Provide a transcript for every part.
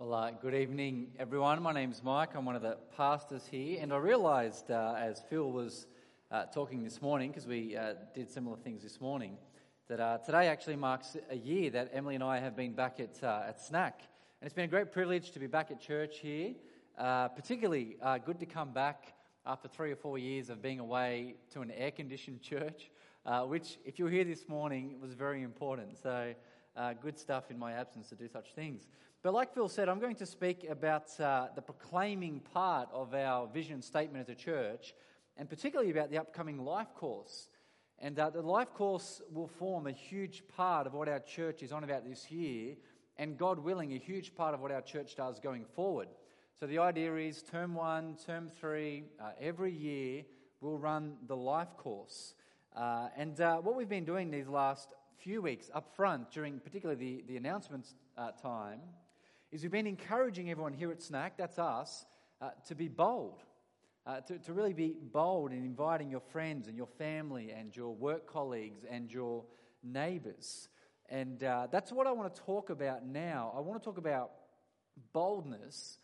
Well, uh, good evening, everyone. My name's Mike. I'm one of the pastors here, and I realised uh, as Phil was uh, talking this morning, because we uh, did similar things this morning, that uh, today actually marks a year that Emily and I have been back at uh, at Snack, and it's been a great privilege to be back at church here. particularly good to come back after three or four years of being away to an air-conditioned church, which, if you were here this morning, was very important. So. good stuff in my absence to do such things. But like Phil said, I'm going to speak about uh, the proclaiming part of our vision statement as a church, and particularly about the upcoming life course. And uh, the life course will form a huge part of what our church is on about this year, and God willing, a huge part of what our church does going forward. So the idea is term one, term three, uh, every year we'll run the life course. Uh, and uh, what we've been doing these last few weeks up front during particularly the, the announcements uh, time is we've been encouraging everyone here at Snack, that's us, uh, to be bold. Uh, to, to really be bold in inviting your friends and your family and your work colleagues and your neighbors. And uh, that's what I want to talk about now. I want to talk about boldness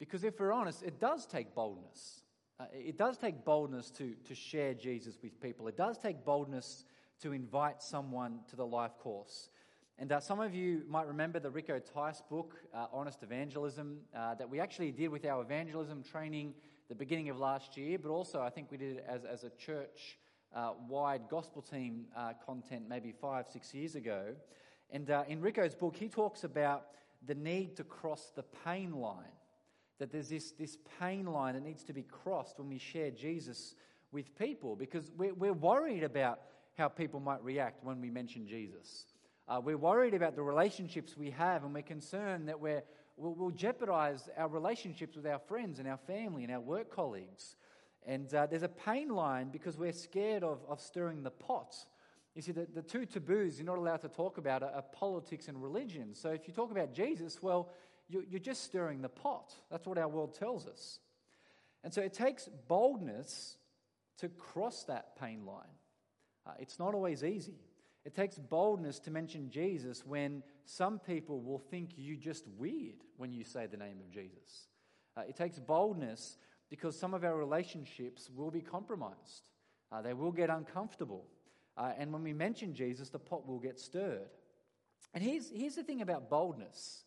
because, if we're honest, it does take boldness. Uh, it does take boldness to, to share Jesus with people. It does take boldness to invite someone to the life course. And uh, some of you might remember the Rico Tice book, uh, Honest Evangelism, uh, that we actually did with our evangelism training the beginning of last year, but also I think we did it as, as a church uh, wide gospel team uh, content maybe five, six years ago. And uh, in Rico's book, he talks about the need to cross the pain line, that there's this, this pain line that needs to be crossed when we share Jesus with people because we're, we're worried about how people might react when we mention Jesus. Uh, we're worried about the relationships we have, and we're concerned that we're, we'll, we'll jeopardize our relationships with our friends and our family and our work colleagues. And uh, there's a pain line because we're scared of, of stirring the pot. You see, the, the two taboos you're not allowed to talk about are, are politics and religion. So if you talk about Jesus, well, you, you're just stirring the pot. That's what our world tells us. And so it takes boldness to cross that pain line. Uh, it's not always easy. It takes boldness to mention Jesus when some people will think you just weird when you say the name of Jesus. Uh, it takes boldness because some of our relationships will be compromised. Uh, they will get uncomfortable. Uh, and when we mention Jesus, the pot will get stirred. And here's, here's the thing about boldness.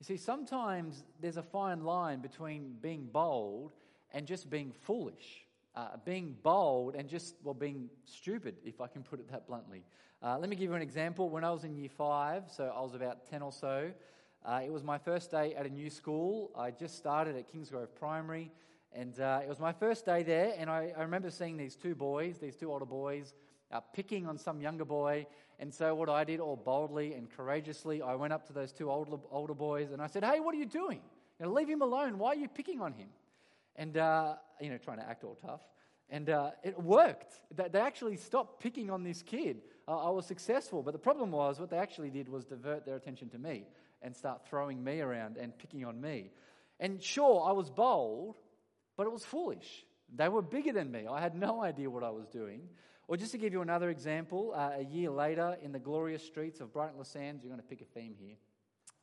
You see, sometimes there's a fine line between being bold and just being foolish. Uh, being bold and just, well, being stupid, if I can put it that bluntly. Uh, let me give you an example. When I was in year five, so I was about 10 or so, uh, it was my first day at a new school. I just started at Kingsgrove Primary, and uh, it was my first day there. And I, I, remember seeing these two boys, these two older boys, uh, picking on some younger boy. And so, what I did, all boldly and courageously, I went up to those two older, older boys and I said, Hey, what are you doing? You know, leave him alone. Why are you picking on him? And, uh, you know, trying to act all tough. And uh, it worked. They actually stopped picking on this kid. I was successful. But the problem was, what they actually did was divert their attention to me and start throwing me around and picking on me. And sure, I was bold, but it was foolish. They were bigger than me. I had no idea what I was doing. Or just to give you another example, uh, a year later in the glorious streets of Brighton-Le-Sands, you're going to pick a theme here.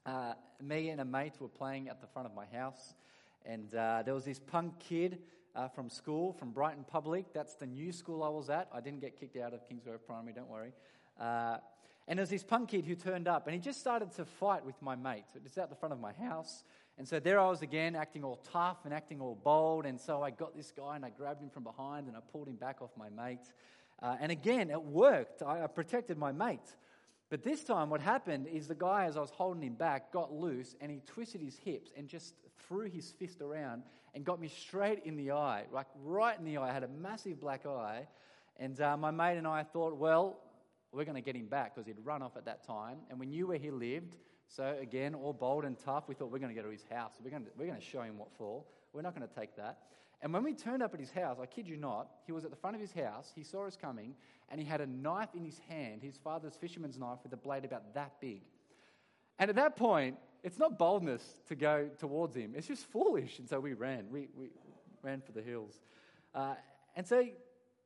Uh, me and a mate were playing at the front of my house, and uh, there was this punk kid uh, from school, from Brighton Public. That's the new school I was at. I didn't get kicked out of Kingsgrove Primary, don't worry. Uh, and there was this punk kid who turned up, and he just started to fight with my mate. It's out the front of my house. And so there I was again, acting all tough and acting all bold. And so I got this guy and I grabbed him from behind and I pulled him back off my mate. Uh, and again, it worked. I, I protected my mate. But this time, what happened is the guy, as I was holding him back, got loose and he twisted his hips and just threw his fist around and got me straight in the eye, like right in the eye. I had a massive black eye. And uh, my mate and I thought, well, we're going to get him back because he'd run off at that time. And we knew where he lived. So, again, all bold and tough, we thought we're going to go to his house. We're going we're going to show him what for. We're not going to take that. And when we turned up at his house, I kid you not, he was at the front of his house. He saw us coming, and he had a knife in his hand, his father's fisherman's knife with a blade about that big. And at that point, it's not boldness to go towards him, it's just foolish. And so we ran. We, we ran for the hills. Uh, and so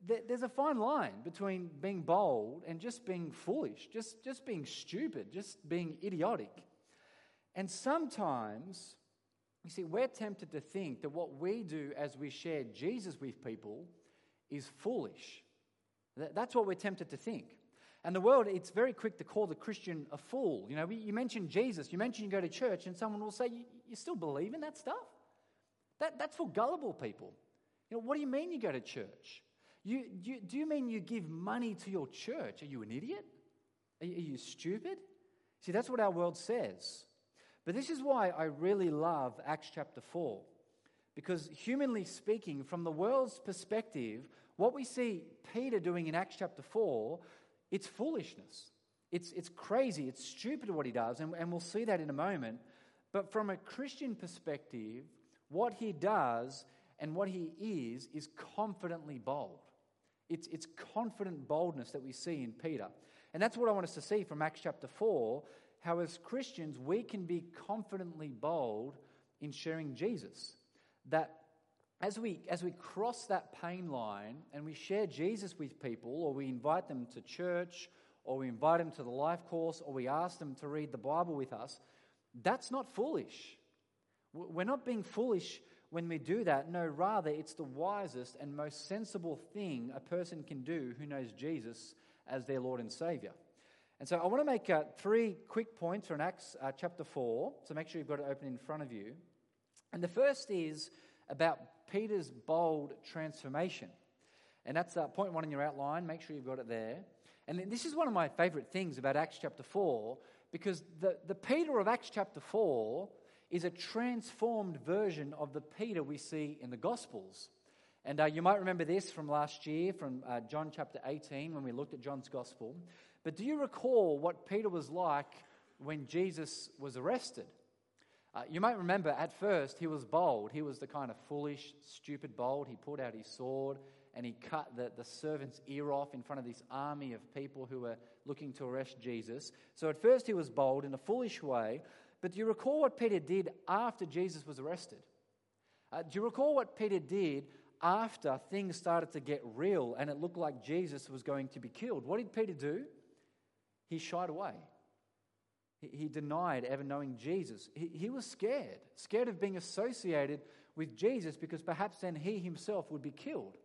there's a fine line between being bold and just being foolish, just, just being stupid, just being idiotic. And sometimes, you see, we're tempted to think that what we do as we share Jesus with people is foolish. That's what we're tempted to think. And the world, it's very quick to call the Christian a fool. You know, you mention Jesus, you mention you go to church, and someone will say, You still believe in that stuff? That, that's for gullible people. You know, what do you mean you go to church? You, you, do you mean you give money to your church? Are you an idiot? Are you, are you stupid? See, that's what our world says. But this is why I really love Acts chapter 4. Because, humanly speaking, from the world's perspective, what we see Peter doing in Acts chapter 4 it's foolishness. It's, it's crazy. It's stupid what he does. And, and we'll see that in a moment. But from a Christian perspective, what he does and what he is is confidently bold. It's, it's confident boldness that we see in Peter. And that's what I want us to see from Acts chapter 4 how, as Christians, we can be confidently bold in sharing Jesus. That as we, as we cross that pain line and we share Jesus with people, or we invite them to church, or we invite them to the life course, or we ask them to read the Bible with us, that's not foolish. We're not being foolish when we do that. No, rather, it's the wisest and most sensible thing a person can do who knows Jesus as their Lord and Savior. And so I want to make uh, three quick points from Acts uh, chapter 4. So make sure you've got it open in front of you. And the first is about Peter's bold transformation. And that's uh, point one in your outline. Make sure you've got it there. And this is one of my favorite things about Acts chapter 4 because the, the Peter of Acts chapter 4 is a transformed version of the Peter we see in the Gospels. And uh, you might remember this from last year, from uh, John chapter 18, when we looked at John's Gospel. But do you recall what Peter was like when Jesus was arrested? Uh, you might remember at first he was bold. He was the kind of foolish, stupid bold. He pulled out his sword and he cut the, the servant's ear off in front of this army of people who were looking to arrest Jesus. So at first he was bold in a foolish way. But do you recall what Peter did after Jesus was arrested? Uh, do you recall what Peter did after things started to get real and it looked like Jesus was going to be killed? What did Peter do? He shied away. He denied ever knowing Jesus. He, was scared, scared of being associated with Jesus because perhaps then he himself would be killed.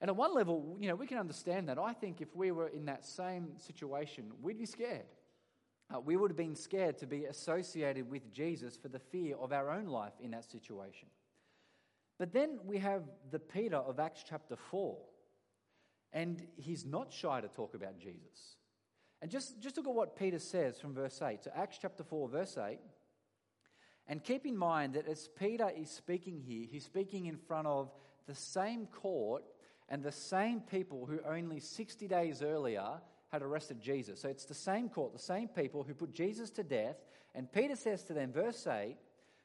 And at one level, you know, we can understand that. I think if we were in that same situation, we'd be scared. Uh, we would have been scared to be associated with Jesus for the fear of our own life in that situation. But then we have the Peter of Acts chapter 4, and he's not shy to talk about Jesus. And just, just look at what Peter says from verse 8. So, Acts chapter 4, verse 8. And keep in mind that as Peter is speaking here, he's speaking in front of the same court and the same people who only 60 days earlier had arrested Jesus. So it's the same court, the same people who put Jesus to death. And Peter says to them, verse 8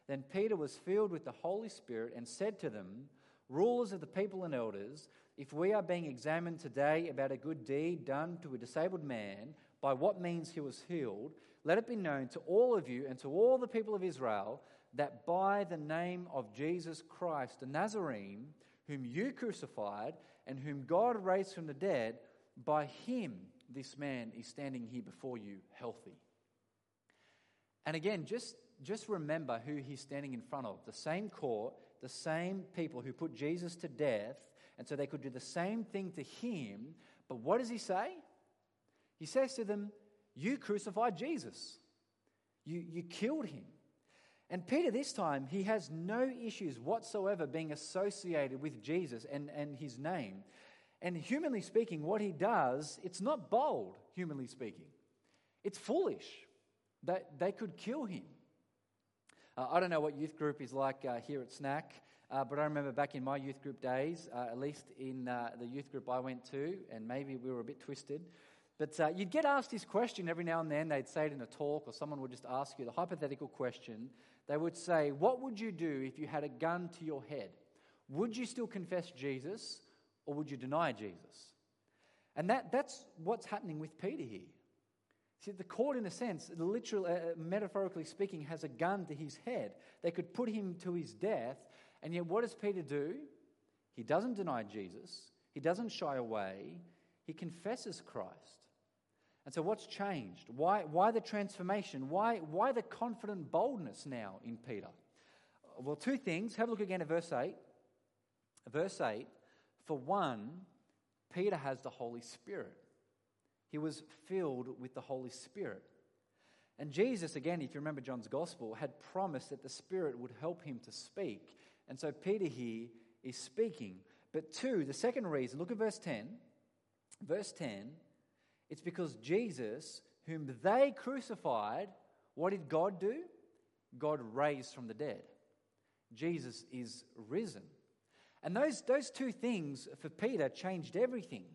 Then Peter was filled with the Holy Spirit and said to them, Rulers of the people and elders, if we are being examined today about a good deed done to a disabled man, by what means he was healed, let it be known to all of you and to all the people of Israel that by the name of Jesus Christ, the Nazarene, whom you crucified and whom God raised from the dead, by him this man is standing here before you healthy. And again, just, just remember who he's standing in front of the same court, the same people who put Jesus to death, and so they could do the same thing to him. But what does he say? He says to them, You crucified Jesus, you, you killed him. And Peter, this time, he has no issues whatsoever being associated with Jesus and, and his name. And humanly speaking, what he does, it's not bold, humanly speaking. It's foolish that they could kill him. Uh, I don't know what youth group is like uh, here at Snack, uh, but I remember back in my youth group days, uh, at least in uh, the youth group I went to, and maybe we were a bit twisted, but uh, you'd get asked this question every now and then. They'd say it in a talk, or someone would just ask you the hypothetical question. They would say, What would you do if you had a gun to your head? Would you still confess Jesus, or would you deny Jesus? And that, that's what's happening with Peter here. See, the court, in a sense, literally, uh, metaphorically speaking, has a gun to his head. They could put him to his death, and yet what does Peter do? He doesn't deny Jesus, he doesn't shy away, he confesses Christ. And so, what's changed? Why, why the transformation? Why, why the confident boldness now in Peter? Well, two things. Have a look again at verse 8. Verse 8 For one, Peter has the Holy Spirit. He was filled with the Holy Spirit. And Jesus, again, if you remember John's Gospel, had promised that the Spirit would help him to speak. And so Peter here is speaking. But two, the second reason, look at verse 10. Verse 10, it's because Jesus, whom they crucified, what did God do? God raised from the dead. Jesus is risen. And those, those two things for Peter changed everything.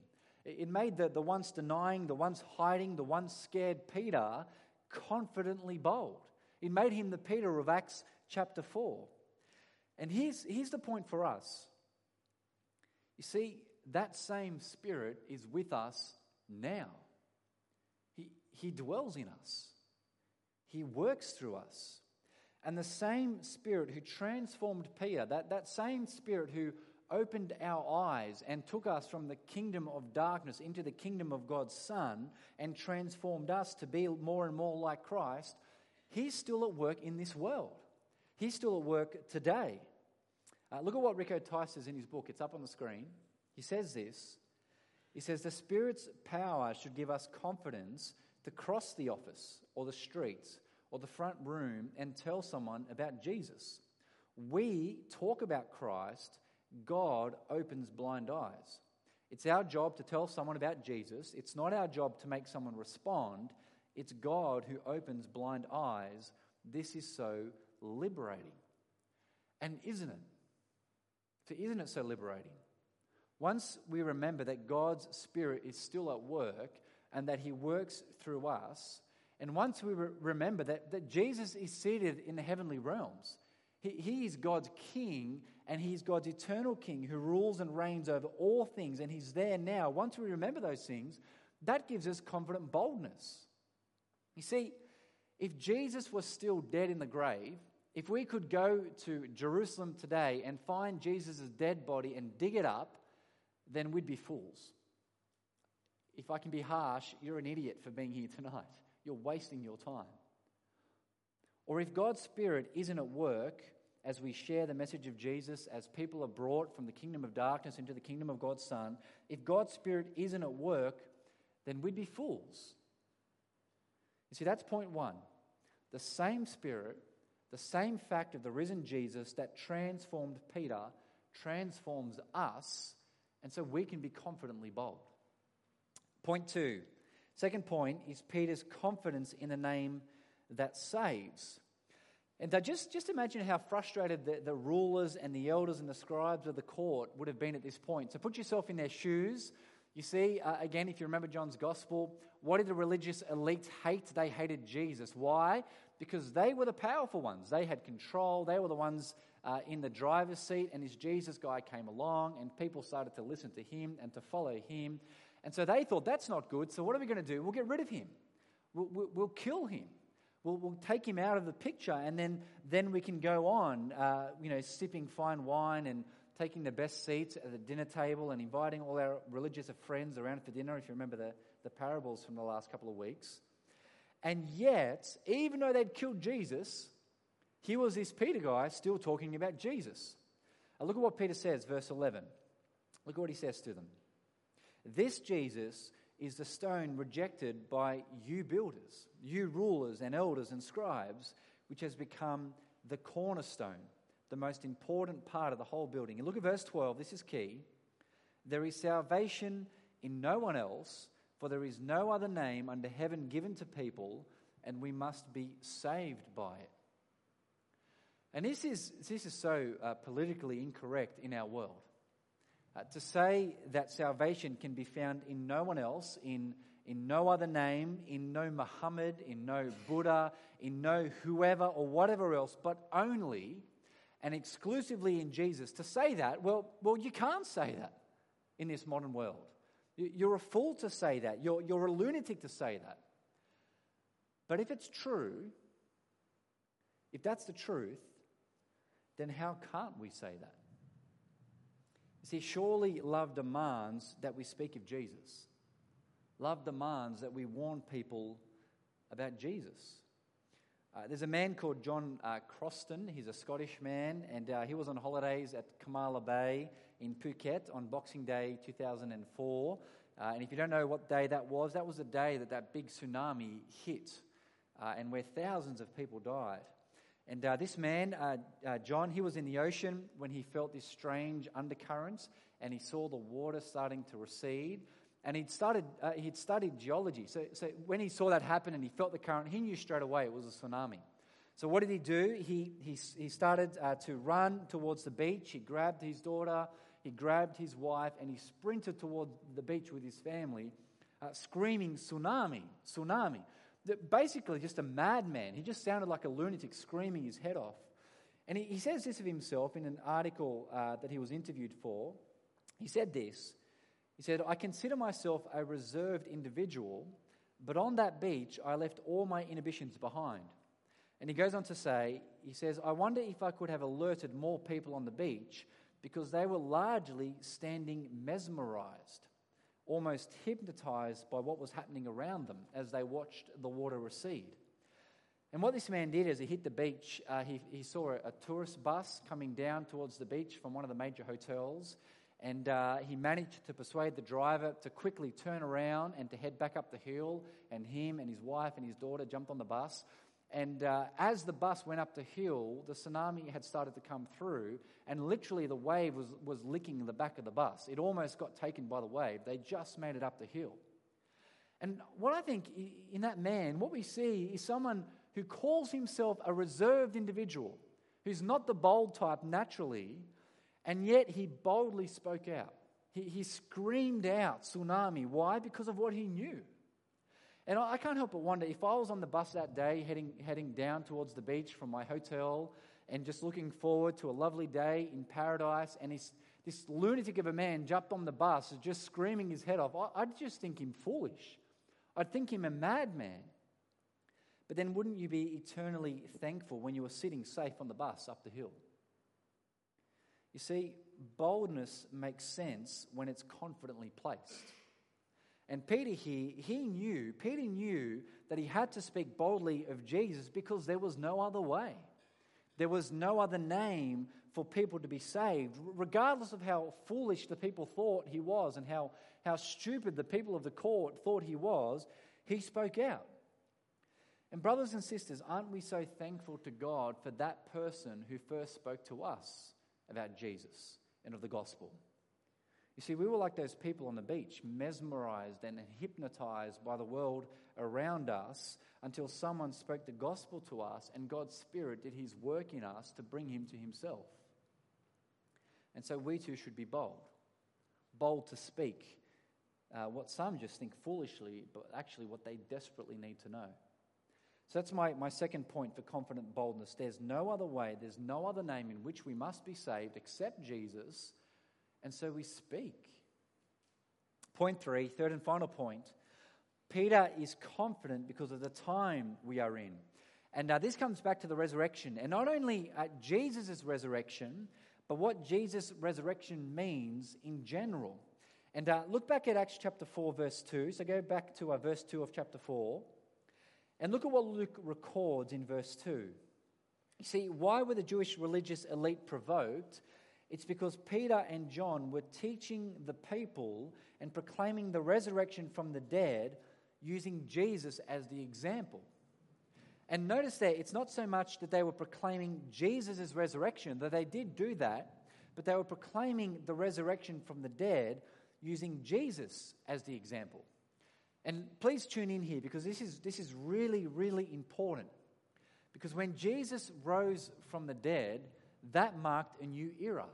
It made the, the once denying, the once hiding, the once scared Peter confidently bold. It made him the Peter of Acts chapter 4. And here's, here's the point for us. You see, that same Spirit is with us now. He, dwells in us, He works through us. And the same Spirit who transformed Peter, that, that same Spirit who opened our eyes and took us from the kingdom of darkness into the kingdom of God's Son and transformed us to be more and more like Christ, He's still at work in this world. He's still at work today. Uh, look at what Rico Tice says in his book. It's up on the screen. He says this He says, The Spirit's power should give us confidence to cross the office or the streets or the front room and tell someone about Jesus. We talk about Christ, God opens blind eyes. It's our job to tell someone about Jesus. It's not our job to make someone respond. It's God who opens blind eyes. This is so liberating. And isn't it? So, isn't it so liberating? Once we remember that God's Spirit is still at work and that He works through us, and once we re- remember that, that Jesus is seated in the heavenly realms, he, he is God's king and He's God's eternal king who rules and reigns over all things, and He's there now. Once we remember those things, that gives us confident boldness. You see, if Jesus was still dead in the grave, if we could go to Jerusalem today and find Jesus' dead body and dig it up, then we'd be fools. If I can be harsh, you're an idiot for being here tonight. You're wasting your time. Or if God's Spirit isn't at work as we share the message of Jesus, as people are brought from the kingdom of darkness into the kingdom of God's Son, if God's Spirit isn't at work, then we'd be fools. You see, that's point one. The same Spirit, the same fact of the risen Jesus that transformed Peter transforms us and so we can be confidently bold. Point two. Second point is Peter's confidence in the name that saves. And just, just imagine how frustrated the, the rulers and the elders and the scribes of the court would have been at this point. So put yourself in their shoes. You see, uh, again, if you remember John's gospel, what did the religious elite hate? They hated Jesus. Why? Because they were the powerful ones. They had control. They were the ones uh, in the driver's seat, and this Jesus guy came along, and people started to listen to him and to follow him. And so they thought, that's not good. So what are we going to do? We'll get rid of him, we'll, we'll, we'll kill him. We'll, we'll, take him out of the picture, and then, then we can go on, uh, you know, sipping fine wine and taking the best seats at the dinner table and inviting all our religious friends around for dinner, if you remember the, the parables from the last couple of weeks. And yet, even though they'd killed Jesus, here was this Peter guy still talking about Jesus. Look at what Peter says, verse 11. Look at what he says to them. This Jesus is the stone rejected by you builders, you rulers and elders and scribes, which has become the cornerstone, the most important part of the whole building. And look at verse 12, this is key. There is salvation in no one else, for there is no other name under heaven given to people, and we must be saved by it. And this is, this is so uh, politically incorrect in our world. Uh, to say that salvation can be found in no one else, in, in no other name, in no Muhammad, in no Buddha, in no whoever or whatever else, but only and exclusively in Jesus, to say that, well, well you can't say that in this modern world. You're a fool to say that. You're, you're a lunatic to say that. But if it's true, if that's the truth, then how can't we say that? You see, surely love demands that we speak of Jesus. love demands that we warn people about Jesus. Uh, there's a man called John uh, Chroston. He's a Scottish man, and uh, he was on holidays at Kamala Bay in Phuket on Boxing Day 2004. Uh, and if you don't know what day that was, that was the day that that big tsunami hit, uh, and where thousands of people died. And uh, this man, John, he was in the ocean when he felt this strange undercurrents and he saw the water starting to recede. And he'd, started, uh, he'd studied geology. So, so when he saw that happen and he felt the current, he knew straight away it was a tsunami. So what did he do? He, he, he started uh, to run towards the beach. He grabbed his daughter, he grabbed his wife, and he sprinted toward the beach with his family, uh, screaming, Tsunami, tsunami. That basically, just a madman. He just sounded like a lunatic screaming his head off. And he, he says this of himself in an article uh, that he was interviewed for. He said this he said, I consider myself a reserved individual, but on that beach, I left all my inhibitions behind. And he goes on to say, he says, I wonder if I could have alerted more people on the beach because they were largely standing mesmerized, almost hypnotized by what was happening around them as they watched the water recede. And what this man did as he hit the beach, uh, he, he saw a, a tourist bus coming down towards the beach from one of the major hotels. And uh, he managed to persuade the driver to quickly turn around and to head back up the hill. And him and his wife and his daughter jumped on the bus. And uh, as the bus went up the hill, the tsunami had started to come through, and literally the wave was, was licking the back of the bus. It almost got taken by the wave. They just made it up the hill. And what I think in that man, what we see is someone who calls himself a reserved individual, who's not the bold type naturally, and yet he boldly spoke out. He, he screamed out tsunami. Why? Because of what he knew. And I, can't help but wonder if I was on the bus that day heading, heading down towards the beach from my hotel and just looking forward to a lovely day in paradise, and this, this lunatic of a man jumped on the bus just screaming his head off, I, I'd just think him foolish. I'd think him a madman. But then wouldn't you be eternally thankful when you were sitting safe on the bus up the hill? You see, boldness makes sense when it's confidently placed. And Peter here, he knew, Peter knew that he had to speak boldly of Jesus because there was no other way. There was no other name for people to be saved, regardless of how foolish the people thought he was and how, how stupid the people of the court thought he was. He spoke out. And, brothers and sisters, aren't we so thankful to God for that person who first spoke to us? about Jesus and of the gospel. You see, we were like those people on the beach, mesmerized and hypnotized by the world around us until someone spoke the gospel to us and God's Spirit did his work in us to bring him to himself. And so we too should be bold, bold to speak uh, what some just think foolishly, but actually what they desperately need to know. So that's my, my second point for confident boldness. There's no other way, there's no other name in which we must be saved except Jesus, and so we speak. Point three, third and final point Peter is confident because of the time we are in. And uh, this comes back to the resurrection. And not only uh, Jesus' resurrection, but what Jesus' resurrection means in general. And uh, look back at Acts chapter 4, verse 2. So go back to uh, verse 2 of chapter 4. And look at what Luke records in verse 2. You see, why were the Jewish religious elite provoked? It's because Peter and John were teaching the people and proclaiming the resurrection from the dead using Jesus as the example. And notice there, it's not so much that they were proclaiming Jesus' resurrection, though they did do that, but they were proclaiming the resurrection from the dead using Jesus as the example. And please tune in here because this is, this is really, really important. Because when Jesus rose from the dead, that marked a new era.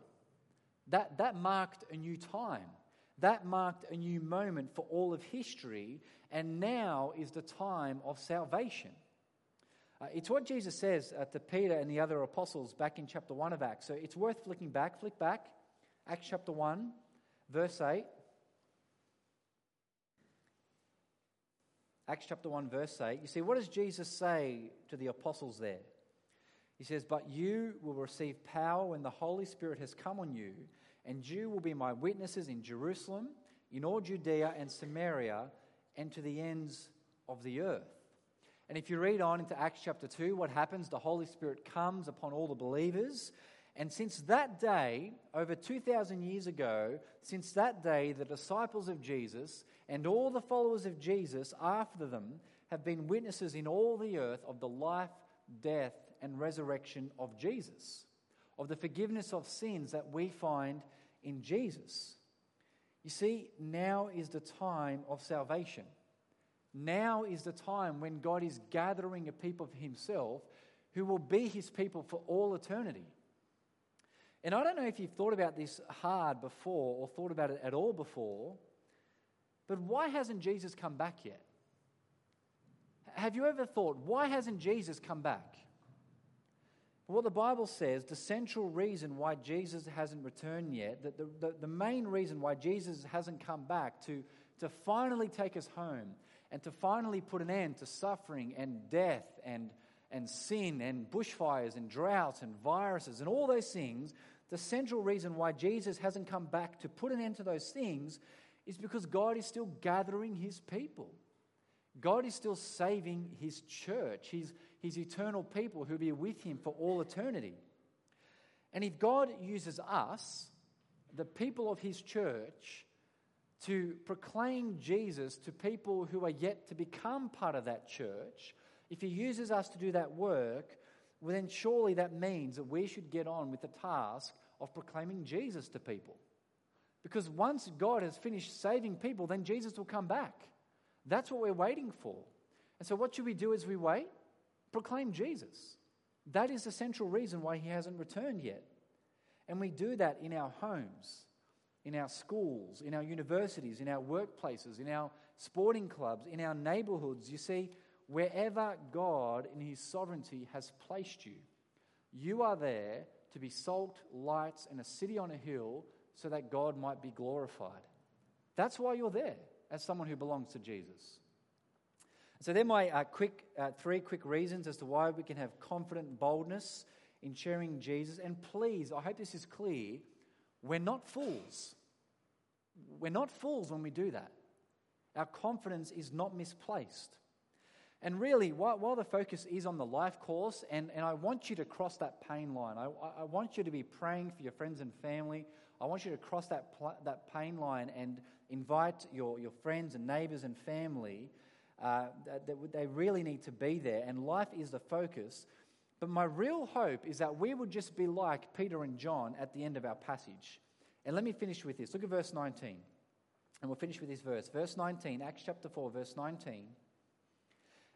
That, that marked a new time. That marked a new moment for all of history. And now is the time of salvation. Uh, it's what Jesus says uh, to Peter and the other apostles back in chapter 1 of Acts. So it's worth flicking back. Flick back. Acts chapter 1, verse 8. Acts chapter 1, verse 8. You see, what does Jesus say to the apostles there? He says, But you will receive power when the Holy Spirit has come on you, and you will be my witnesses in Jerusalem, in all Judea and Samaria, and to the ends of the earth. And if you read on into Acts chapter 2, what happens? The Holy Spirit comes upon all the believers. And since that day, over 2,000 years ago, since that day, the disciples of Jesus and all the followers of Jesus after them have been witnesses in all the earth of the life, death, and resurrection of Jesus, of the forgiveness of sins that we find in Jesus. You see, now is the time of salvation. Now is the time when God is gathering a people for himself who will be his people for all eternity. And I don't know if you've thought about this hard before or thought about it at all before, but why hasn't Jesus come back yet? Have you ever thought, why hasn't Jesus come back? Well, the Bible says the central reason why Jesus hasn't returned yet, that the, the, the main reason why Jesus hasn't come back to, to finally take us home and to finally put an end to suffering and death and, and sin and bushfires and droughts and viruses and all those things, the central reason why Jesus hasn't come back to put an end to those things is because God is still gathering his people. God is still saving his church, his, his eternal people who will be with him for all eternity. And if God uses us, the people of his church, to proclaim Jesus to people who are yet to become part of that church, if He uses us to do that work, well, then surely that means that we should get on with the task of proclaiming Jesus to people. Because once God has finished saving people, then Jesus will come back. That's what we're waiting for. And so, what should we do as we wait? Proclaim Jesus. That is the central reason why He hasn't returned yet. And we do that in our homes in our schools, in our universities, in our workplaces, in our sporting clubs, in our neighborhoods. You see, wherever God in His sovereignty has placed you, you are there to be salt, lights, and a city on a hill so that God might be glorified. That's why you're there as someone who belongs to Jesus. So, they're my uh, quick, uh, three quick reasons as to why we can have confident boldness in sharing Jesus. And please, I hope this is clear we're not fools. We're not fools when we do that. Our confidence is not misplaced. And really, while, while, the focus is on the life course, and, and I want you to cross that pain line, I, I want you to be praying for your friends and family. I want you to cross that, that pain line and invite your, your friends and neighbors and family. Uh, that, they really need to be there, and life is the focus. But my real hope is that we would just be like Peter and John at the end of our passage. And let me finish with this. Look at verse 19. And we'll finish with this verse. Verse 19, Acts chapter 4, verse 19.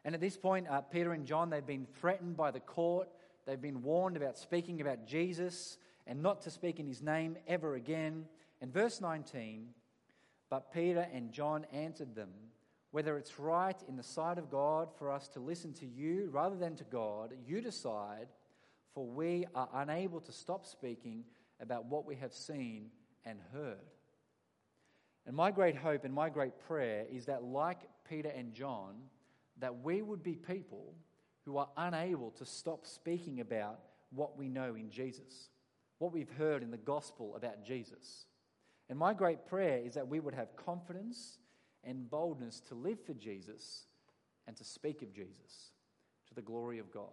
And at this point, uh, Peter and John, they've been threatened by the court. They've been warned about speaking about Jesus and not to speak in his name ever again. And verse 19, but Peter and John answered them whether it's right in the sight of God for us to listen to you rather than to God, you decide, for we are unable to stop speaking about what we have seen and heard. And my great hope and my great prayer is that, like Peter and John, that we would be people who are unable to stop speaking about what we know in Jesus, what we've heard in the gospel about Jesus. And my great prayer is that we would have confidence and boldness to live for Jesus and to speak of Jesus to the glory of God.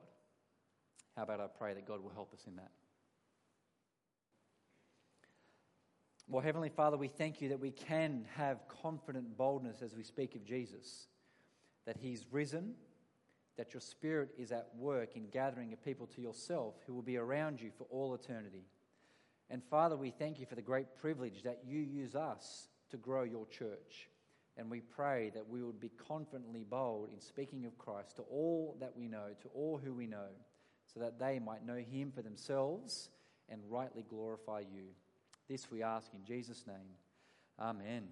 How about I pray that God will help us in that? Well, Heavenly Father, we thank you that we can have confident boldness as we speak of Jesus, that He's risen, that your Spirit is at work in gathering a people to yourself who will be around you for all eternity. And Father, we thank you for the great privilege that you use us to grow your church. And we pray that we would be confidently bold in speaking of Christ to all that we know, to all who we know, so that they might know him for themselves and rightly glorify you. This we ask in Jesus' name. Amen.